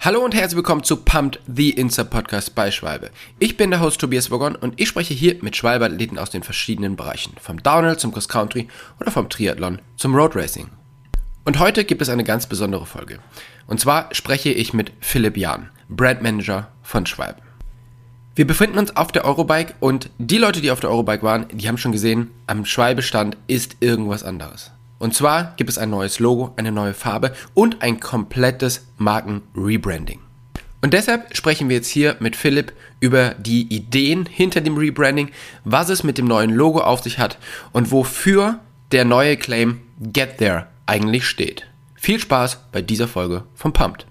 Hallo und herzlich willkommen zu Pumped, the Insta Podcast bei Schwalbe. Ich bin der Host Tobias Wogon und ich spreche hier mit Schwalbe-Athleten aus den verschiedenen Bereichen. Vom Downhill zum Cross Country oder vom Triathlon zum Road Racing. Und heute gibt es eine ganz besondere Folge. Und zwar spreche ich mit Philipp Jahn, Brandmanager von Schwalbe. Wir befinden uns auf der Eurobike und die Leute, die auf der Eurobike waren, die haben schon gesehen, am Schwalbestand ist irgendwas anderes. Und zwar gibt es ein neues Logo, eine neue Farbe und ein komplettes Marken-Rebranding. Und deshalb sprechen wir jetzt hier mit Philipp über die Ideen hinter dem Rebranding, was es mit dem neuen Logo auf sich hat und wofür der neue Claim Get There eigentlich steht. Viel Spaß bei dieser Folge von Pumped.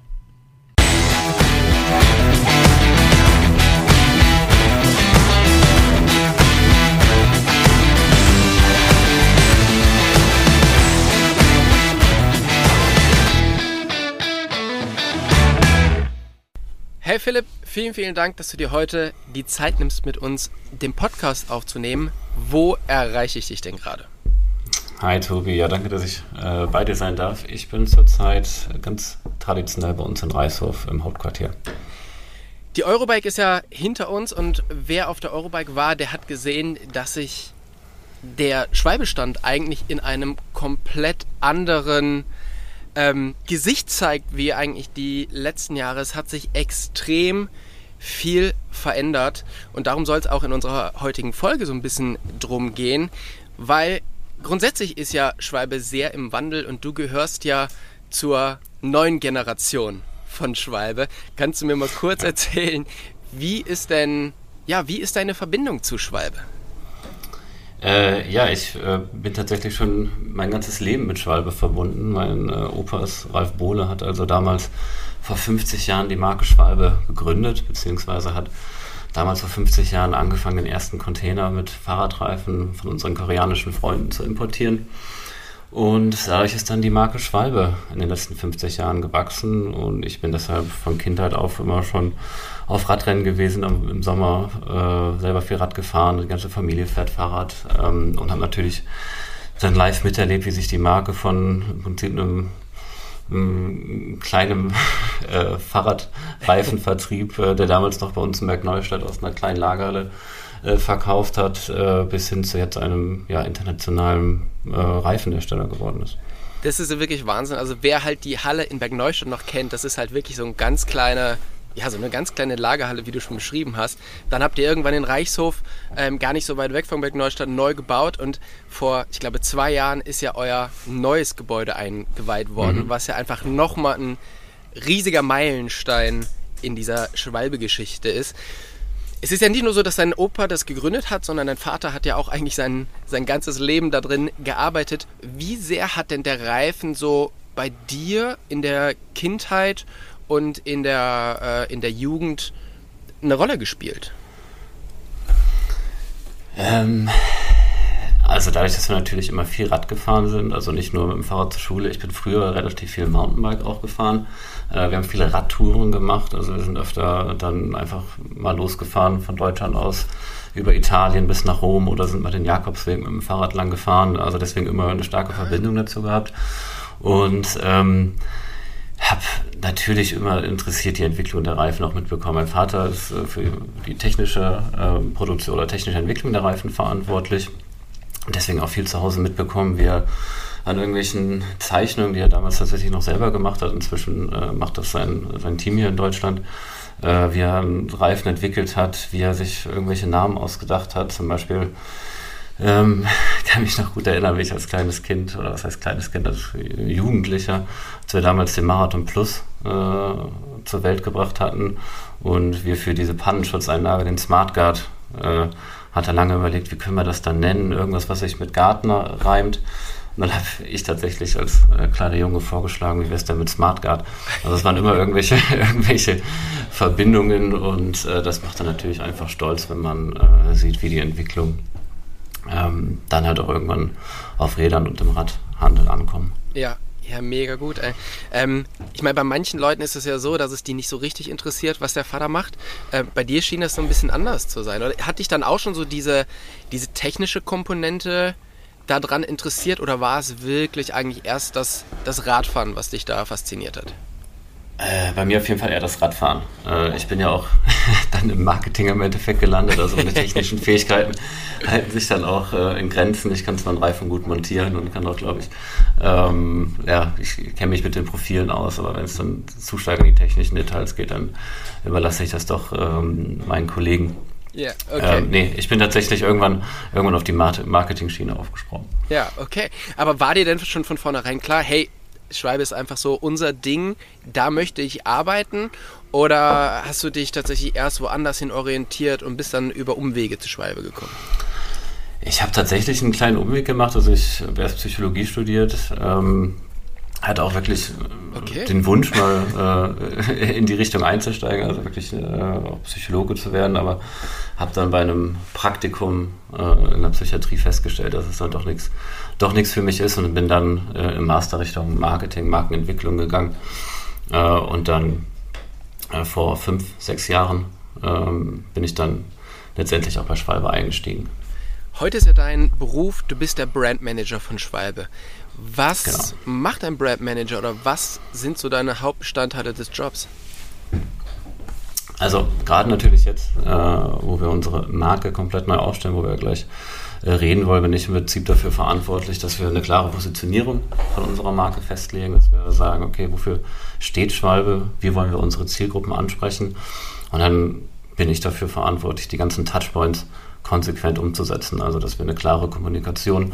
Hey Philipp, vielen, vielen Dank, dass du dir heute die Zeit nimmst, mit uns den Podcast aufzunehmen. Wo erreiche ich dich denn gerade? Hi Tobi, ja danke, dass ich äh, bei dir sein darf. Ich bin zurzeit ganz traditionell bei uns in Reishof im Hauptquartier. Die Eurobike ist ja hinter uns und wer auf der Eurobike war, der hat gesehen, dass sich der Schwalbestand eigentlich in einem komplett anderen ähm, Gesicht zeigt, wie eigentlich die letzten Jahre. Es hat sich extrem viel verändert und darum soll es auch in unserer heutigen Folge so ein bisschen drum gehen, weil grundsätzlich ist ja Schwalbe sehr im Wandel und du gehörst ja zur neuen Generation von Schwalbe. Kannst du mir mal kurz erzählen, wie ist denn, ja, wie ist deine Verbindung zu Schwalbe? Äh, ja, ich äh, bin tatsächlich schon mein ganzes Leben mit Schwalbe verbunden. Mein äh, Opa ist Ralf Bohle, hat also damals vor 50 Jahren die Marke Schwalbe gegründet, beziehungsweise hat damals vor 50 Jahren angefangen, den ersten Container mit Fahrradreifen von unseren koreanischen Freunden zu importieren. Und dadurch ist dann die Marke Schwalbe in den letzten 50 Jahren gewachsen. Und ich bin deshalb von Kindheit auf immer schon auf Radrennen gewesen, im Sommer äh, selber viel Rad gefahren, die ganze Familie fährt Fahrrad ähm, und habe natürlich dann live miterlebt, wie sich die Marke von im Prinzip einem, kleinen äh, Fahrradreifenvertrieb, äh, der damals noch bei uns in Bergneustadt aus einer kleinen Lagerhalle äh, verkauft hat, äh, bis hin zu jetzt einem ja, internationalen äh, Reifenhersteller geworden ist. Das ist wirklich Wahnsinn. Also wer halt die Halle in Bergneustadt noch kennt, das ist halt wirklich so ein ganz kleiner ja, so eine ganz kleine Lagerhalle, wie du schon beschrieben hast. Dann habt ihr irgendwann den Reichshof, ähm, gar nicht so weit weg von Bergneustadt, neu gebaut und vor, ich glaube, zwei Jahren ist ja euer neues Gebäude eingeweiht worden, mhm. was ja einfach nochmal ein riesiger Meilenstein in dieser Schwalbe-Geschichte ist. Es ist ja nicht nur so, dass dein Opa das gegründet hat, sondern dein Vater hat ja auch eigentlich sein, sein ganzes Leben da drin gearbeitet. Wie sehr hat denn der Reifen so bei dir in der Kindheit und in der, äh, in der Jugend eine Rolle gespielt? Ähm, also dadurch, dass wir natürlich immer viel Rad gefahren sind, also nicht nur mit dem Fahrrad zur Schule, ich bin früher relativ viel Mountainbike auch gefahren. Äh, wir haben viele Radtouren gemacht, also wir sind öfter dann einfach mal losgefahren von Deutschland aus über Italien bis nach Rom oder sind mal den Jakobsweg mit dem Fahrrad lang gefahren. Also deswegen immer eine starke Verbindung dazu gehabt. Und ähm, habe natürlich immer interessiert die Entwicklung der Reifen auch mitbekommen. Mein Vater ist äh, für die technische äh, Produktion oder technische Entwicklung der Reifen verantwortlich deswegen auch viel zu Hause mitbekommen, wie er an irgendwelchen Zeichnungen, die er damals tatsächlich noch selber gemacht hat, inzwischen äh, macht das sein, sein Team hier in Deutschland, äh, wie er einen Reifen entwickelt hat, wie er sich irgendwelche Namen ausgedacht hat, zum Beispiel ähm, kann mich noch gut erinnern, wie ich als kleines Kind, oder was heißt kleines Kind, als Jugendlicher, als wir damals den Marathon Plus äh, zur Welt gebracht hatten und wir für diese Pannenschutzeinlage den Smart Guard äh, hat er lange überlegt, wie können wir das dann nennen, irgendwas, was sich mit Gartner reimt. Und dann habe ich tatsächlich als äh, kleiner Junge vorgeschlagen, wie wäre es denn mit Smart Guard? Also es waren immer irgendwelche, irgendwelche Verbindungen und äh, das macht dann natürlich einfach stolz, wenn man äh, sieht, wie die Entwicklung ähm, dann halt auch irgendwann auf Rädern und im Radhandel ankommen. Ja, ja, mega gut. Ähm, ich meine, bei manchen Leuten ist es ja so, dass es die nicht so richtig interessiert, was der Vater macht. Äh, bei dir schien das so ein bisschen anders zu sein. Oder hat dich dann auch schon so diese, diese technische Komponente daran interessiert oder war es wirklich eigentlich erst das, das Radfahren, was dich da fasziniert hat? Äh, bei mir auf jeden Fall eher das Radfahren. Äh, ich bin ja auch dann im Marketing im Endeffekt gelandet, also meine technischen Fähigkeiten halten sich dann auch äh, in Grenzen. Ich kann zwar einen Reifen gut montieren und kann auch, glaube ich, ähm, ja, ich kenne mich mit den Profilen aus, aber wenn es dann zu stark in die technischen Details geht, dann überlasse ich das doch ähm, meinen Kollegen. Ja, okay. Ähm, nee, ich bin tatsächlich irgendwann, irgendwann auf die Marketing-Schiene aufgesprungen. Ja, okay. Aber war dir denn schon von vornherein klar, hey, Schwalbe ist einfach so unser Ding, da möchte ich arbeiten? Oder hast du dich tatsächlich erst woanders hin orientiert und bist dann über Umwege zu Schwalbe gekommen? Ich habe tatsächlich einen kleinen Umweg gemacht. Also ich habe erst Psychologie studiert, ähm, hatte auch wirklich äh, okay. den Wunsch, mal äh, in die Richtung einzusteigen, also wirklich äh, auch Psychologe zu werden, aber habe dann bei einem Praktikum äh, in der Psychiatrie festgestellt, dass es dann doch nichts doch nichts für mich ist und bin dann äh, im Master Richtung Marketing, Markenentwicklung gegangen äh, und dann vor fünf, sechs Jahren ähm, bin ich dann letztendlich auch bei Schwalbe eingestiegen. Heute ist ja dein Beruf, du bist der Brandmanager von Schwalbe. Was genau. macht ein Brandmanager oder was sind so deine Hauptbestandteile des Jobs? Also gerade natürlich jetzt, äh, wo wir unsere Marke komplett neu aufstellen, wo wir gleich äh, reden wollen, bin ich im Prinzip dafür verantwortlich, dass wir eine klare Positionierung von unserer Marke festlegen, dass wir sagen, okay, wofür steht Schwalbe, wie wollen wir unsere Zielgruppen ansprechen und dann bin ich dafür verantwortlich, die ganzen Touchpoints konsequent umzusetzen, also dass wir eine klare Kommunikation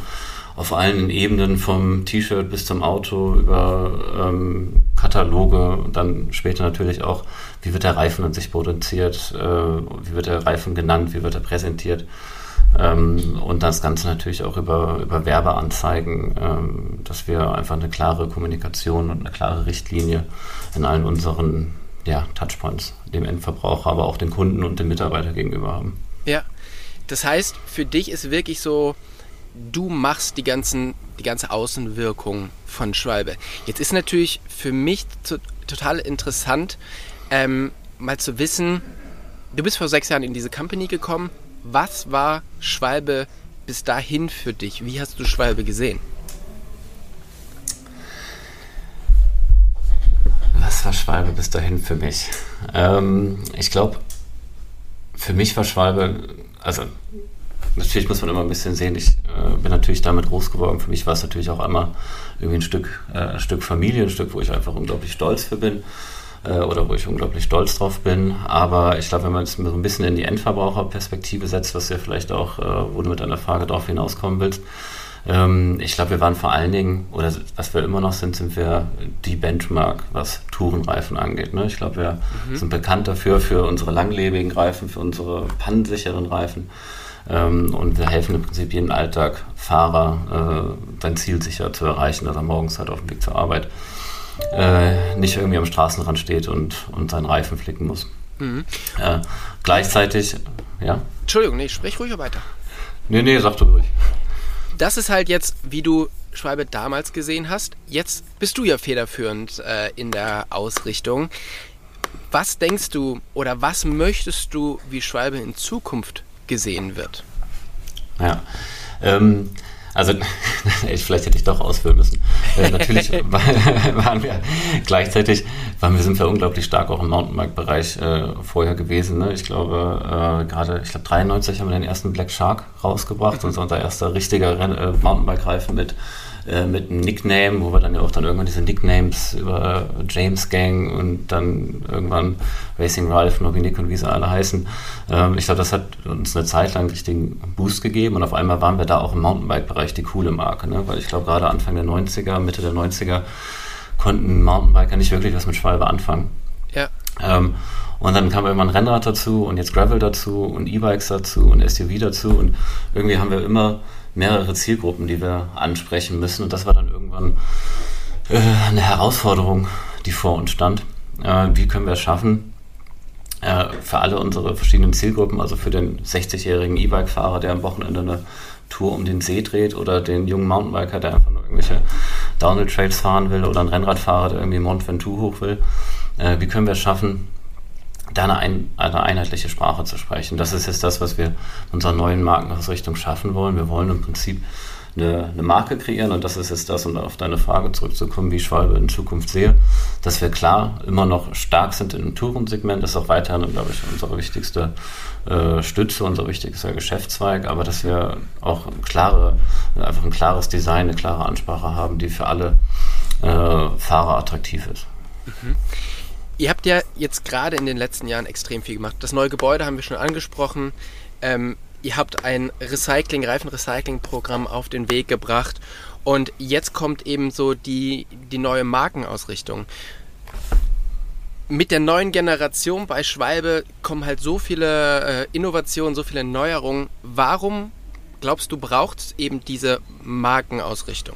auf allen Ebenen vom T-Shirt bis zum Auto über ähm, Kataloge und dann später natürlich auch, wie wird der Reifen an sich produziert, äh, wie wird der Reifen genannt, wie wird er präsentiert ähm, und das Ganze natürlich auch über, über Werbeanzeigen, ähm, dass wir einfach eine klare Kommunikation und eine klare Richtlinie in allen unseren ja, Touchpoints dem Endverbraucher, aber auch den Kunden und den Mitarbeiter gegenüber haben. Ja, das heißt, für dich ist wirklich so, du machst die, ganzen, die ganze Außenwirkung von Schwalbe. Jetzt ist natürlich für mich to total interessant, ähm, mal zu wissen, du bist vor sechs Jahren in diese Company gekommen, was war Schwalbe bis dahin für dich? Wie hast du Schwalbe gesehen? Was war Schwalbe bis dahin für mich? Ähm, ich glaube, für mich war Schwalbe, also natürlich muss man immer ein bisschen sehen, ich äh, bin natürlich damit groß geworden. Für mich war es natürlich auch einmal irgendwie ein Stück, äh, ein Stück Familie, ein Stück, wo ich einfach unglaublich stolz für bin äh, oder wo ich unglaublich stolz drauf bin. Aber ich glaube, wenn man es so ein bisschen in die Endverbraucherperspektive setzt, was ja vielleicht auch, äh, wo du mit deiner Frage darauf hinauskommen willst, ähm, ich glaube, wir waren vor allen Dingen, oder was wir immer noch sind, sind wir die Benchmark, was Tourenreifen angeht. Ne? Ich glaube, wir mhm. sind bekannt dafür, für unsere langlebigen Reifen, für unsere pannensicheren Reifen. Ähm, und wir helfen im Prinzip jedem Alltagfahrer, äh, sein Ziel sicher zu erreichen, dass er morgens halt auf dem Weg zur Arbeit äh, nicht irgendwie am Straßenrand steht und, und seinen Reifen flicken muss. Mhm. Äh, gleichzeitig, ja. Entschuldigung, nee, sprich ruhig weiter. Nee, nee, sag du ruhig. Das ist halt jetzt, wie du Schwalbe damals gesehen hast. Jetzt bist du ja federführend äh, in der Ausrichtung. Was denkst du oder was möchtest du, wie Schwalbe in Zukunft gesehen wird? Ja, ähm, also, vielleicht hätte ich doch ausführen müssen. Äh, natürlich waren wir gleichzeitig, waren wir, sind wir unglaublich stark auch im Mountainbike-Bereich äh, vorher gewesen. Ne? Ich glaube, äh, gerade, ich glaube, 93 haben wir den ersten Black Shark rausgebracht, mhm. unser erster richtiger äh, Mountainbike-Reifen mit äh, mit einem Nickname, wo wir dann ja auch dann irgendwann diese Nicknames über James Gang und dann irgendwann Racing Ralph, Nobby Nick und wie sie alle heißen. Ähm, ich glaube, das hat uns eine Zeit lang einen richtigen Boost gegeben und auf einmal waren wir da auch im Mountainbike-Bereich die coole Marke, ne? weil ich glaube, gerade Anfang der 90er, Mitte der 90er konnten Mountainbiker nicht wirklich was mit Schwalbe anfangen. Ja. Ähm, und dann kam irgendwann Rennrad dazu und jetzt Gravel dazu und E-Bikes dazu und SUV dazu und irgendwie haben wir immer mehrere Zielgruppen, die wir ansprechen müssen. Und das war dann irgendwann äh, eine Herausforderung, die vor uns stand. Äh, wie können wir es schaffen, äh, für alle unsere verschiedenen Zielgruppen, also für den 60-jährigen E-Bike-Fahrer, der am Wochenende eine Tour um den See dreht oder den jungen Mountainbiker, der einfach nur irgendwelche Downhill-Trails fahren will oder ein Rennradfahrer, der irgendwie Mont Ventoux hoch will. Äh, wie können wir es schaffen, da eine, ein, eine, einheitliche Sprache zu sprechen. Das ist jetzt das, was wir in unserer neuen Markenausrichtung schaffen wollen. Wir wollen im Prinzip eine, eine, Marke kreieren und das ist jetzt das, um auf deine Frage zurückzukommen, wie ich Schwalbe in Zukunft sehe, dass wir klar immer noch stark sind im Tourensegment, das ist auch weiterhin, glaube ich, unsere wichtigste äh, Stütze, unser wichtigster Geschäftszweig, aber dass wir auch klare, einfach ein klares Design, eine klare Ansprache haben, die für alle äh, Fahrer attraktiv ist. Mhm. Ihr habt ja jetzt gerade in den letzten Jahren extrem viel gemacht. Das neue Gebäude haben wir schon angesprochen. Ähm, ihr habt ein Recycling, Reifenrecycling-Programm auf den Weg gebracht und jetzt kommt eben so die, die neue Markenausrichtung. Mit der neuen Generation bei Schwalbe kommen halt so viele äh, Innovationen, so viele Neuerungen. Warum glaubst du, braucht es eben diese Markenausrichtung?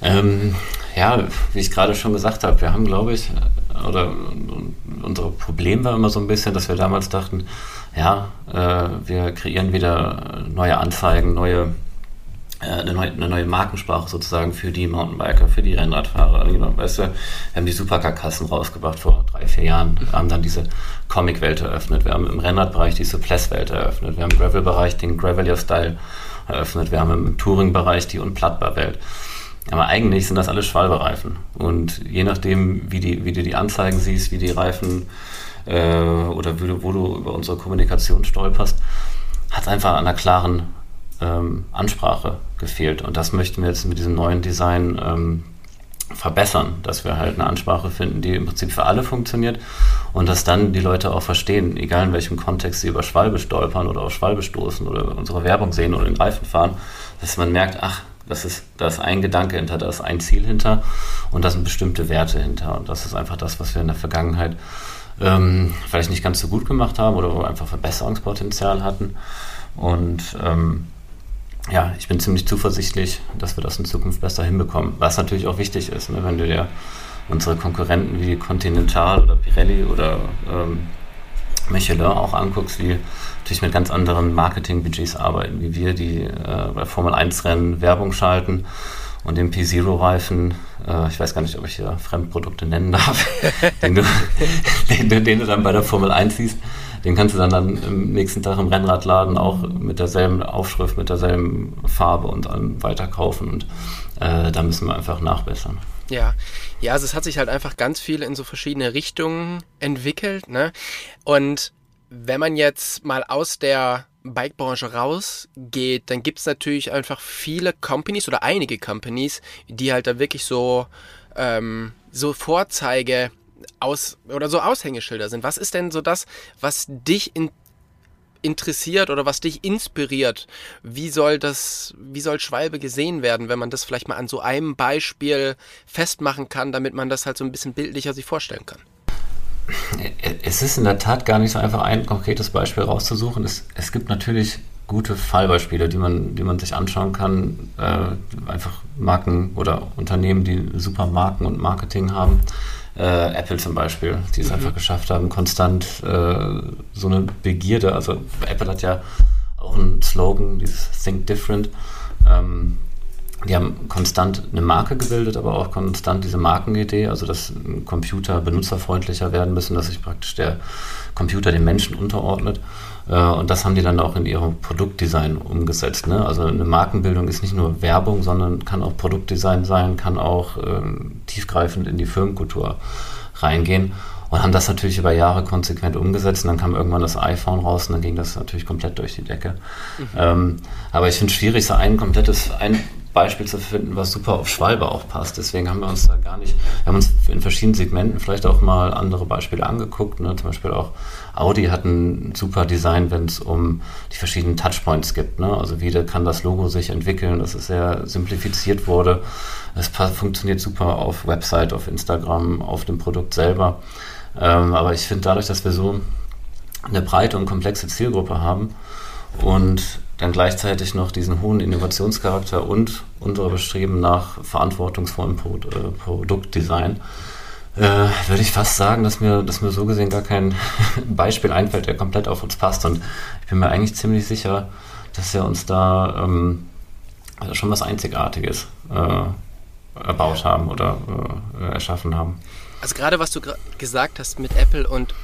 Ähm, ja, wie ich gerade schon gesagt habe, wir haben, glaube ich, oder unser Problem war immer so ein bisschen, dass wir damals dachten, ja, äh, wir kreieren wieder neue Anzeigen, neue, äh, eine, neue, eine neue Markensprache sozusagen für die Mountainbiker, für die Rennradfahrer. Weißt du, wir haben die Supercar-Kassen rausgebracht vor drei, vier Jahren, wir haben dann diese Comic-Welt eröffnet, wir haben im Rennradbereich die Suppress-Welt eröffnet, wir haben im Gravel-Bereich den Gravelier-Style eröffnet, wir haben im Touring-Bereich die Unplattbar-Welt. Aber eigentlich sind das alles Schwalbereifen. Und je nachdem, wie, die, wie du die Anzeigen siehst, wie die Reifen äh, oder wo, wo du über unsere Kommunikation stolperst, hat es einfach an einer klaren ähm, Ansprache gefehlt. Und das möchten wir jetzt mit diesem neuen Design ähm, verbessern, dass wir halt eine Ansprache finden, die im Prinzip für alle funktioniert und dass dann die Leute auch verstehen, egal in welchem Kontext sie über Schwalbe stolpern oder auf Schwalbe stoßen oder unsere Werbung sehen oder den Reifen fahren, dass man merkt, ach, das ist, da ist ein Gedanke hinter, da ist ein Ziel hinter und da sind bestimmte Werte hinter. Und das ist einfach das, was wir in der Vergangenheit ähm, vielleicht nicht ganz so gut gemacht haben oder wo wir einfach Verbesserungspotenzial hatten. Und ähm, ja, ich bin ziemlich zuversichtlich, dass wir das in Zukunft besser hinbekommen. Was natürlich auch wichtig ist, ne, wenn du dir unsere Konkurrenten wie Continental oder Pirelli oder ähm, Michelin auch anguckst, die natürlich mit ganz anderen Marketingbudgets arbeiten, wie wir, die äh, bei Formel 1 Rennen Werbung schalten und den P0-Reifen, äh, ich weiß gar nicht, ob ich hier Fremdprodukte nennen darf, den, du, den, den, du dann bei der Formel 1 siehst, den kannst du dann, dann im nächsten Tag im Rennradladen auch mit derselben Aufschrift, mit derselben Farbe und dann weiterkaufen und äh, da müssen wir einfach nachbessern. Ja, ja, also es hat sich halt einfach ganz viel in so verschiedene Richtungen entwickelt, ne? Und wenn man jetzt mal aus der Bike-Branche rausgeht, dann gibt es natürlich einfach viele Companies oder einige Companies, die halt da wirklich so, ähm, so Vorzeige aus oder so Aushängeschilder sind. Was ist denn so das, was dich in, interessiert oder was dich inspiriert? Wie soll das, wie soll Schwalbe gesehen werden, wenn man das vielleicht mal an so einem Beispiel festmachen kann, damit man das halt so ein bisschen bildlicher sich vorstellen kann? Es ist in der Tat gar nicht so einfach, ein konkretes Beispiel rauszusuchen. Es, es gibt natürlich gute Fallbeispiele, die man, die man sich anschauen kann. Äh, einfach Marken oder Unternehmen, die super Marken und Marketing haben. Äh, Apple zum Beispiel, die es mhm. einfach geschafft haben, konstant äh, so eine Begierde. Also Apple hat ja auch einen Slogan, dieses Think Different. Ähm, die haben konstant eine Marke gebildet, aber auch konstant diese Markenidee, also dass Computer benutzerfreundlicher werden müssen, dass sich praktisch der Computer den Menschen unterordnet. Äh, und das haben die dann auch in ihrem Produktdesign umgesetzt. Ne? Also eine Markenbildung ist nicht nur Werbung, sondern kann auch Produktdesign sein, kann auch ähm, tiefgreifend in die Firmenkultur reingehen und haben das natürlich über Jahre konsequent umgesetzt. Und dann kam irgendwann das iPhone raus und dann ging das natürlich komplett durch die Decke. Mhm. Ähm, aber ich finde es schwierig, so ein komplettes, ein Beispiel zu finden, was super auf Schwalbe auch passt. Deswegen haben wir uns da gar nicht, wir haben uns in verschiedenen Segmenten vielleicht auch mal andere Beispiele angeguckt. Ne? Zum Beispiel auch Audi hat ein super Design, wenn es um die verschiedenen Touchpoints gibt. Ne? Also wie kann das Logo sich entwickeln, dass es sehr simplifiziert wurde. Es funktioniert super auf Website, auf Instagram, auf dem Produkt selber. Ähm, aber ich finde dadurch, dass wir so eine breite und komplexe Zielgruppe haben und dann gleichzeitig noch diesen hohen Innovationscharakter und unsere Bestreben nach verantwortungsvollem Pro äh, Produktdesign, äh, würde ich fast sagen, dass mir, dass mir so gesehen gar kein Beispiel einfällt, der komplett auf uns passt. Und ich bin mir eigentlich ziemlich sicher, dass wir uns da ähm, also schon was Einzigartiges äh, erbaut haben oder äh, erschaffen haben. Also gerade was du gesagt hast mit Apple und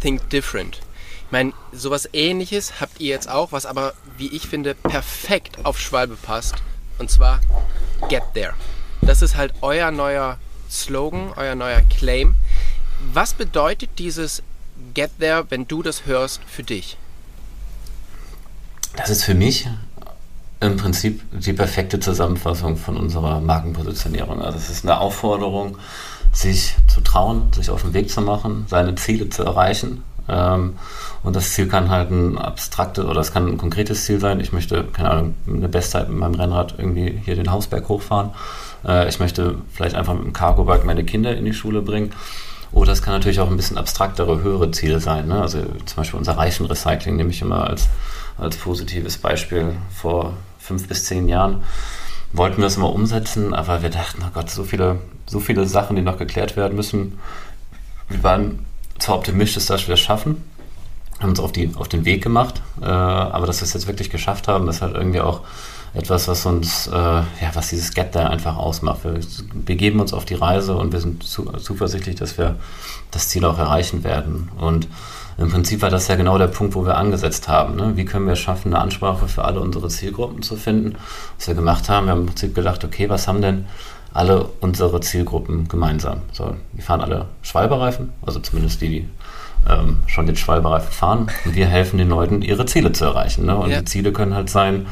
Think Different Ich meine, sowas ähnliches habt ihr jetzt auch, was aber, wie ich finde, perfekt auf Schwalbe passt. Und zwar Get There. Das ist halt euer neuer Slogan, euer neuer Claim. Was bedeutet dieses Get There, wenn du das hörst, für dich? Das ist für mich im Prinzip die perfekte Zusammenfassung von unserer Markenpositionierung. Also es ist eine Aufforderung, sich zu trauen, sich auf den Weg zu machen, seine Ziele zu erreichen. Ähm, und das Ziel kann halt ein abstraktes oder es kann ein konkretes Ziel sein. Ich möchte, keine Ahnung, eine Bestzeit mit meinem Rennrad irgendwie hier den Hausberg hochfahren. Äh, ich möchte vielleicht einfach mit dem Cargo-Bike meine Kinder in die Schule bringen. Oder es kann natürlich auch ein bisschen abstraktere, höhere Ziele sein. Ne? Also zum Beispiel unser Reichenrecycling nehme ich immer als, als positives Beispiel vor fünf bis zehn Jahren wollten wir das immer umsetzen, aber wir dachten, oh Gott, so viele, so viele Sachen, die noch geklärt werden müssen. Wir waren zwar optimistisch, dass wir das schaffen, haben uns auf, die, auf den Weg gemacht, äh, aber dass wir es jetzt wirklich geschafft haben, ist halt irgendwie auch etwas, was uns, äh, ja, was dieses Get da einfach ausmacht. Wir begeben uns auf die Reise und wir sind zu, zuversichtlich, dass wir das Ziel auch erreichen werden. Und im Prinzip war das ja genau der Punkt, wo wir angesetzt haben. Ne? Wie können wir es schaffen, eine Ansprache für alle unsere Zielgruppen zu finden? Was wir gemacht haben, wir haben im Prinzip gedacht, okay, was haben denn alle unsere Zielgruppen gemeinsam? So, die fahren alle Schwalbereifen, also zumindest die, die ähm, schon den Schwalbereifen fahren. Und wir helfen den Leuten, ihre Ziele zu erreichen. Ne? Und ja. die Ziele können halt sein,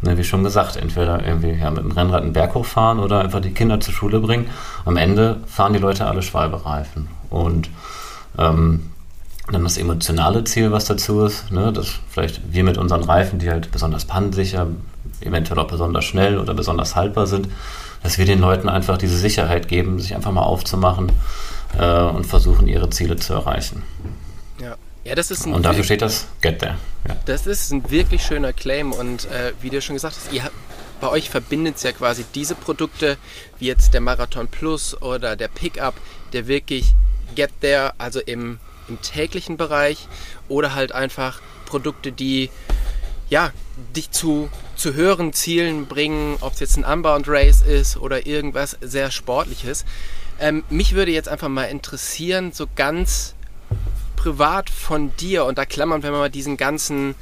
ne, wie schon gesagt, entweder irgendwie ja, mit dem Rennrad einen Berg hochfahren oder einfach die Kinder zur Schule bringen. Am Ende fahren die Leute alle Schwalbereifen. Und ähm, dann das emotionale Ziel, was dazu ist, ne, dass vielleicht wir mit unseren Reifen, die halt besonders pannensicher, eventuell auch besonders schnell oder besonders haltbar sind, dass wir den Leuten einfach diese Sicherheit geben, sich einfach mal aufzumachen äh, und versuchen, ihre Ziele zu erreichen. Ja. Ja, das ist und dafür steht das Get There. Ja. Das ist ein wirklich schöner Claim und äh, wie du schon gesagt hast, ihr, bei euch verbindet es ja quasi diese Produkte, wie jetzt der Marathon Plus oder der Pickup, der wirklich Get There, also im im täglichen Bereich oder halt einfach Produkte, die ja, dich zu, zu höheren Zielen bringen, ob es jetzt ein Unbound Race ist oder irgendwas sehr Sportliches. Ähm, mich würde jetzt einfach mal interessieren, so ganz privat von dir, und da klammern wir mal diesen ganzen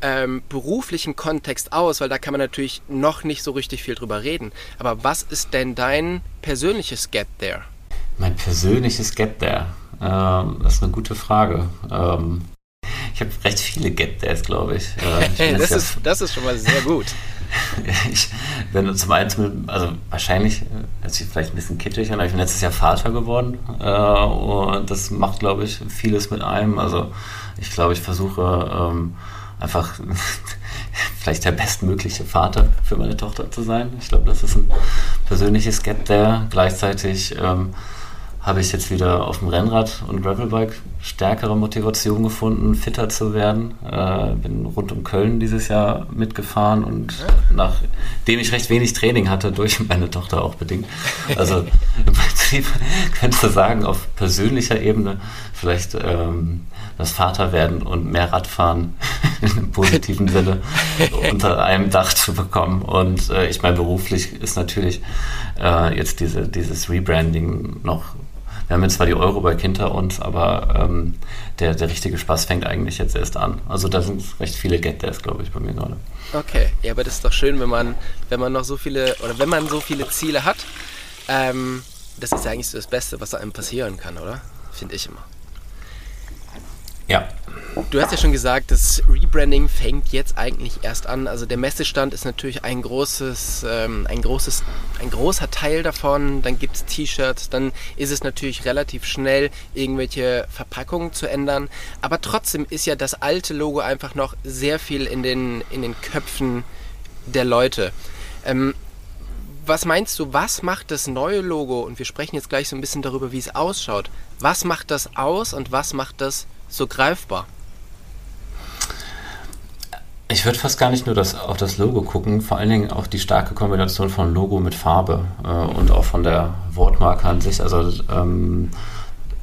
ähm, beruflichen Kontext aus, weil da kann man natürlich noch nicht so richtig viel drüber reden. Aber was ist denn dein persönliches Get There? Mein persönliches Get There. Ähm, das ist eine gute Frage. Ähm, ich habe recht viele Get Days, glaube ich. Äh, ich das, ist, das ist schon mal sehr gut. ich bin zum einen, also wahrscheinlich, hört sich vielleicht ein bisschen kitschig an, aber ich bin letztes Jahr Vater geworden äh, und das macht, glaube ich, vieles mit einem. Also ich glaube, ich versuche ähm, einfach vielleicht der bestmögliche Vater für meine Tochter zu sein. Ich glaube, das ist ein persönliches Get There. Gleichzeitig ähm, habe ich jetzt wieder auf dem Rennrad und Gravelbike stärkere Motivation gefunden, fitter zu werden. Äh, bin rund um Köln dieses Jahr mitgefahren und nachdem ich recht wenig Training hatte, durch meine Tochter auch bedingt. Also im Prinzip könntest du sagen, auf persönlicher Ebene vielleicht ähm, das Vaterwerden und mehr Radfahren im positiven Sinne unter einem Dach zu bekommen. Und äh, ich meine, beruflich ist natürlich äh, jetzt diese, dieses Rebranding noch wir haben jetzt zwar die Eurobike hinter uns, aber ähm, der, der richtige Spaß fängt eigentlich jetzt erst an. Also da sind recht viele Get-Days, glaube ich, bei mir gerade. Okay, ja, aber das ist doch schön, wenn man, wenn man noch so viele, oder wenn man so viele Ziele hat. Ähm, das ist ja eigentlich so das Beste, was einem passieren kann, oder? Finde ich immer. Ja. Du hast ja schon gesagt, das Rebranding fängt jetzt eigentlich erst an. Also der Messestand ist natürlich ein großes, ähm, ein großes, ein großer Teil davon. Dann gibt es T-Shirts, dann ist es natürlich relativ schnell, irgendwelche Verpackungen zu ändern. Aber trotzdem ist ja das alte Logo einfach noch sehr viel in den, in den Köpfen der Leute. Ähm, was meinst du, was macht das neue Logo? Und wir sprechen jetzt gleich so ein bisschen darüber, wie es ausschaut. Was macht das aus und was macht das so greifbar? Ich würde fast gar nicht nur das, auf das Logo gucken, vor allen Dingen auch die starke Kombination von Logo mit Farbe äh, und auch von der Wortmarke an sich. Also, ähm,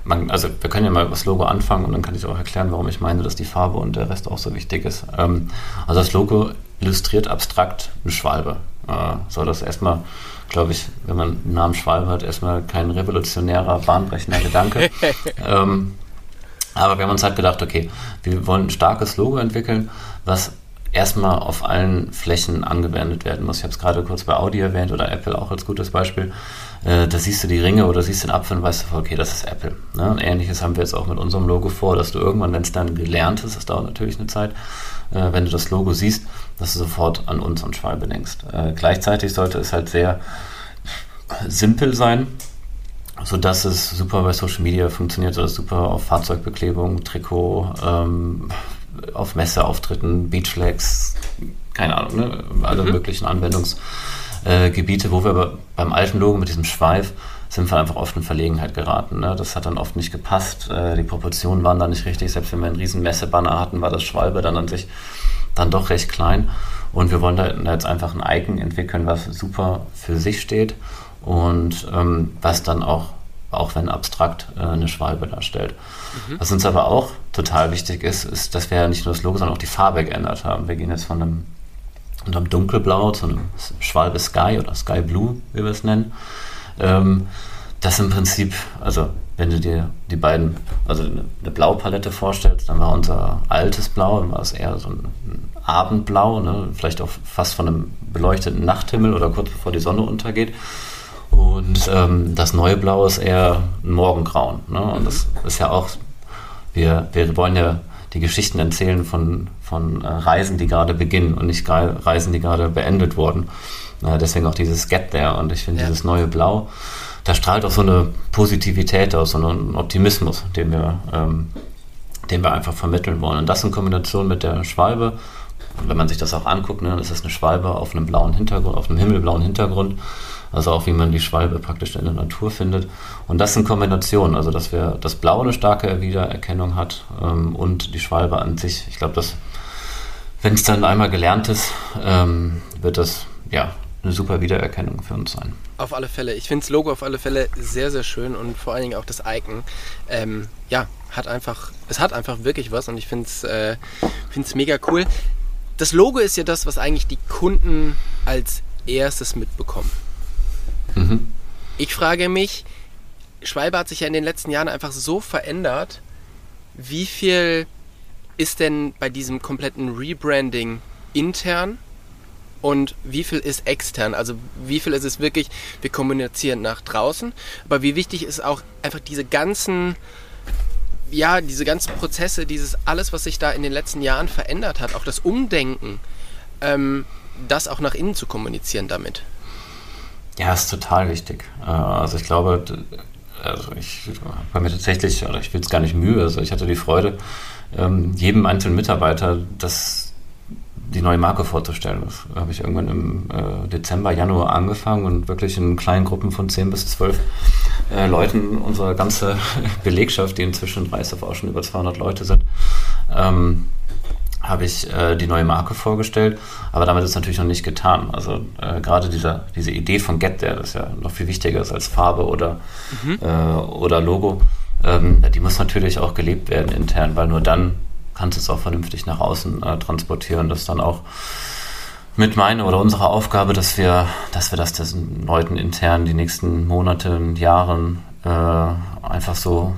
man, also wir können ja mal das Logo anfangen und dann kann ich auch erklären, warum ich meine, dass die Farbe und der Rest auch so wichtig ist. Ähm, also das Logo illustriert abstrakt eine Schwalbe. Äh, so, das erstmal, glaube ich, wenn man einen Namen Schwalbe hat, erstmal kein revolutionärer, bahnbrechender Gedanke. ähm, Aber wir haben uns halt gedacht, okay, wir wollen ein starkes Logo entwickeln, was erstmal auf allen Flächen angewendet werden muss. Ich habe es gerade kurz bei Audi erwähnt oder Apple auch als gutes Beispiel. Äh, da siehst du die Ringe oder siehst den Apfel und weißt du, okay, das ist Apple. Ne? Und ähnliches haben wir jetzt auch mit unserem Logo vor, dass du irgendwann, wenn es dann gelernt ist, das dauert natürlich eine Zeit, äh, wenn du das Logo siehst, dass du sofort an uns und Schwalbe denkst. Äh, gleichzeitig sollte es halt sehr simpel sein, sodass es super bei Social Media funktioniert, sodass super auf Fahrzeugbeklebung, Trikot, ähm, auf Messeauftritten, Beachlegs, keine Ahnung, ne? alle mhm. möglichen Anwendungsgebiete, äh, wo wir beim alten Logo mit diesem Schweif sind wir einfach oft in Verlegenheit geraten. Ne? Das hat dann oft nicht gepasst, äh, die Proportionen waren da nicht richtig, selbst wenn wir einen riesen Messebanner hatten, war das Schwalbe dann an sich dann doch recht klein. Und wir wollen da jetzt einfach ein Icon entwickeln, was super für sich steht und ähm, was dann auch, auch wenn abstrakt, äh, eine Schwalbe darstellt. Mhm. Was uns aber auch total wichtig ist, ist, dass wir nicht nur das Logo, sondern auch die Farbe geändert haben. Wir gehen jetzt von einem, von einem dunkelblau zu einem Schwalbe Sky oder Sky Blue, wie wir es nennen. Ähm, das im Prinzip, also wenn du dir die beiden, also eine, eine Blaupalette vorstellst, dann war unser altes Blau, dann war es eher so ein, Abendblau, ne? vielleicht auch fast von einem beleuchteten Nachthimmel oder kurz bevor die Sonne untergeht. Und ähm, das neue Blau ist eher ein Morgengrauen. Ne? Und das ist ja auch, wir, wir wollen ja die Geschichten erzählen von, von äh, Reisen, die gerade beginnen und nicht Reisen, die gerade beendet wurden. Äh, deswegen auch dieses Get There. Und ich finde ja. dieses neue Blau, da strahlt auch so eine Positivität aus, so einen Optimismus, den wir, ähm, den wir einfach vermitteln wollen. Und das in Kombination mit der Schwalbe. Und wenn man sich das auch anguckt, ne, dann ist das eine Schwalbe auf einem blauen Hintergrund, auf einem himmelblauen Hintergrund. Also auch wie man die Schwalbe praktisch in der Natur findet. Und das in Kombination, also dass wir das Blau eine starke Wiedererkennung hat ähm, und die Schwalbe an sich. Ich glaube, dass wenn es dann einmal gelernt ist, ähm, wird das ja eine super Wiedererkennung für uns sein. Auf alle Fälle. Ich finde das Logo auf alle Fälle sehr, sehr schön und vor allen Dingen auch das Icon. Ähm, ja, hat einfach, es hat einfach wirklich was und ich finde es äh, mega cool. Das Logo ist ja das, was eigentlich die Kunden als erstes mitbekommen. Mhm. Ich frage mich, Schwalbe hat sich ja in den letzten Jahren einfach so verändert. Wie viel ist denn bei diesem kompletten Rebranding intern und wie viel ist extern? Also wie viel ist es wirklich, wir kommunizieren nach draußen, aber wie wichtig ist auch einfach diese ganzen, ja, diese ganzen Prozesse, dieses alles, was sich da in den letzten Jahren verändert hat, auch das Umdenken, ähm, das auch nach innen zu kommunizieren damit? Ja, ist total wichtig. Äh, also ich glaube, also ich habe mir tatsächlich, oder ich will es gar nicht Mühe, also ich hatte die Freude, ähm, jedem einzelnen Mitarbeiter das, die neue Marke vorzustellen. Das habe ich irgendwann im äh, Dezember, Januar angefangen und wirklich in kleinen Gruppen von 10 bis 12 äh, Leuten, unsere ganze Belegschaft, die inzwischen weiß auf auch schon über 200 Leute sind, ähm, habe ich äh, die neue Marke vorgestellt, aber damit ist natürlich noch nicht getan. Also äh, gerade diese, diese Idee von Get There, das ja noch viel wichtiger ist als Farbe oder, mhm. äh, oder Logo, ähm, die muss natürlich auch gelebt werden intern, weil nur dann kannst du es auch vernünftig nach außen äh, transportieren. Das ist dann auch mit meiner oder unserer Aufgabe, dass wir, dass wir das den Leuten intern die nächsten Monate, Jahren äh, einfach so,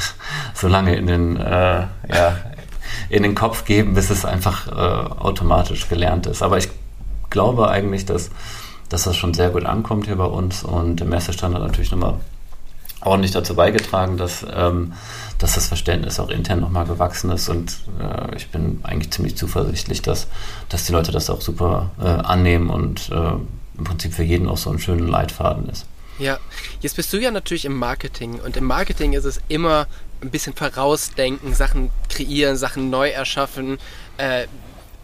so lange in den, äh, ja, in den Kopf geben, bis es einfach äh, automatisch gelernt ist. Aber ich glaube eigentlich, dass, dass das schon sehr gut ankommt hier bei uns und der Messestand hat natürlich nochmal ordentlich dazu beigetragen, dass, ähm, dass das Verständnis auch intern nochmal gewachsen ist und äh, ich bin eigentlich ziemlich zuversichtlich, dass, dass die Leute das auch super äh, annehmen und äh, im Prinzip für jeden auch so einen schönen Leitfaden ist. Ja, jetzt bist du ja natürlich im Marketing und im Marketing ist es immer ein bisschen vorausdenken, Sachen kreieren, Sachen neu erschaffen, äh,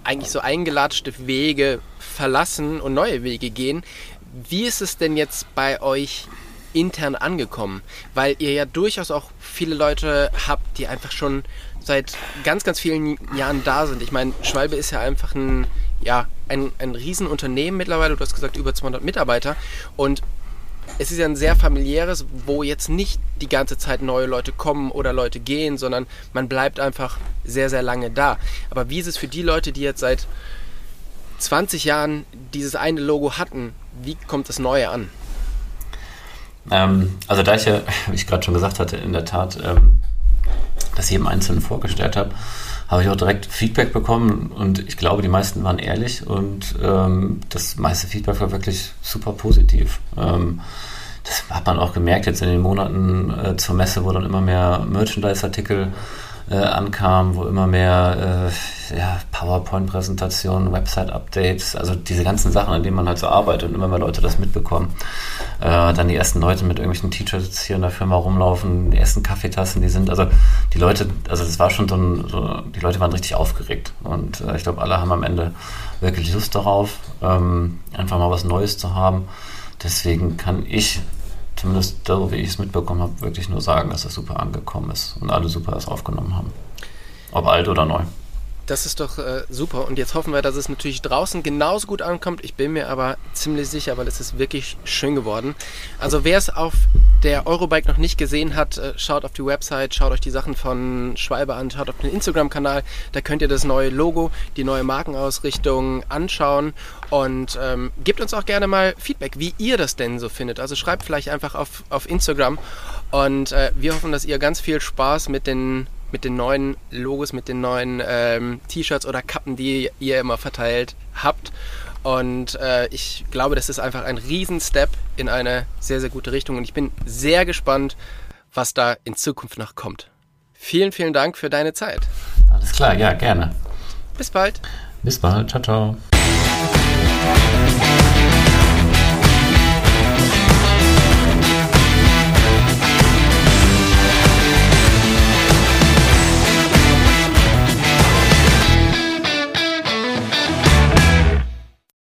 eigentlich so eingelatschte Wege verlassen und neue Wege gehen. Wie ist es denn jetzt bei euch intern angekommen? Weil ihr ja durchaus auch viele Leute habt, die einfach schon seit ganz, ganz vielen Jahren da sind. Ich meine, Schwalbe ist ja einfach ein, ja, ein, ein Riesenunternehmen mittlerweile. Du hast gesagt, über 200 Mitarbeiter. Und es ist ja ein sehr familiäres, wo jetzt nicht die ganze Zeit neue Leute kommen oder Leute gehen, sondern man bleibt einfach sehr, sehr lange da. Aber wie ist es für die Leute, die jetzt seit 20 Jahren dieses eine Logo hatten, wie kommt das Neue an? Ähm, also da ich ja, wie ich gerade schon gesagt hatte, in der Tat ähm, das jedem Einzelnen vorgestellt habe, habe ich auch direkt Feedback bekommen und ich glaube, die meisten waren ehrlich und ähm, das meiste Feedback war wirklich super positiv. Ähm, das hat man auch gemerkt jetzt in den Monaten äh, zur Messe, wo dann immer mehr Merchandise-Artikel äh, ankam, wo immer mehr äh, ja, PowerPoint-Präsentationen, Website-Updates, also diese ganzen Sachen, an denen man halt so arbeitet und immer mehr Leute das mitbekommen. Äh, dann die ersten Leute mit irgendwelchen T-Shirts hier in der Firma rumlaufen, die ersten Kaffeetassen, die sind, also die Leute, also das war schon so ein, so, die Leute waren richtig aufgeregt und äh, ich glaube, alle haben am Ende wirklich Lust darauf, ähm, einfach mal was Neues zu haben. Deswegen kann ich zumindest so wie ich es mitbekommen habe, wirklich nur sagen, dass es super angekommen ist und alle super es aufgenommen haben. Ob alt oder neu. Das ist doch äh, super. Und jetzt hoffen wir, dass es natürlich draußen genauso gut ankommt. Ich bin mir aber ziemlich sicher, weil es ist wirklich schön geworden. Also wer es auf der Eurobike noch nicht gesehen hat, äh, schaut auf die Website, schaut euch die Sachen von Schwalbe an, schaut auf den Instagram-Kanal. Da könnt ihr das neue Logo, die neue Markenausrichtung anschauen und ähm, gebt uns auch gerne mal Feedback, wie ihr das denn so findet. Also schreibt vielleicht einfach auf, auf Instagram und äh, wir hoffen, dass ihr ganz viel Spaß mit den mit den neuen Logos, mit den neuen ähm, T-Shirts oder Kappen, die ihr immer verteilt habt. Und äh, ich glaube, das ist einfach ein Riesen-Step in eine sehr, sehr gute Richtung. Und ich bin sehr gespannt, was da in Zukunft noch kommt. Vielen, vielen Dank für deine Zeit. Alles klar, ja, gerne. Bis bald. Bis bald. Ciao, ciao.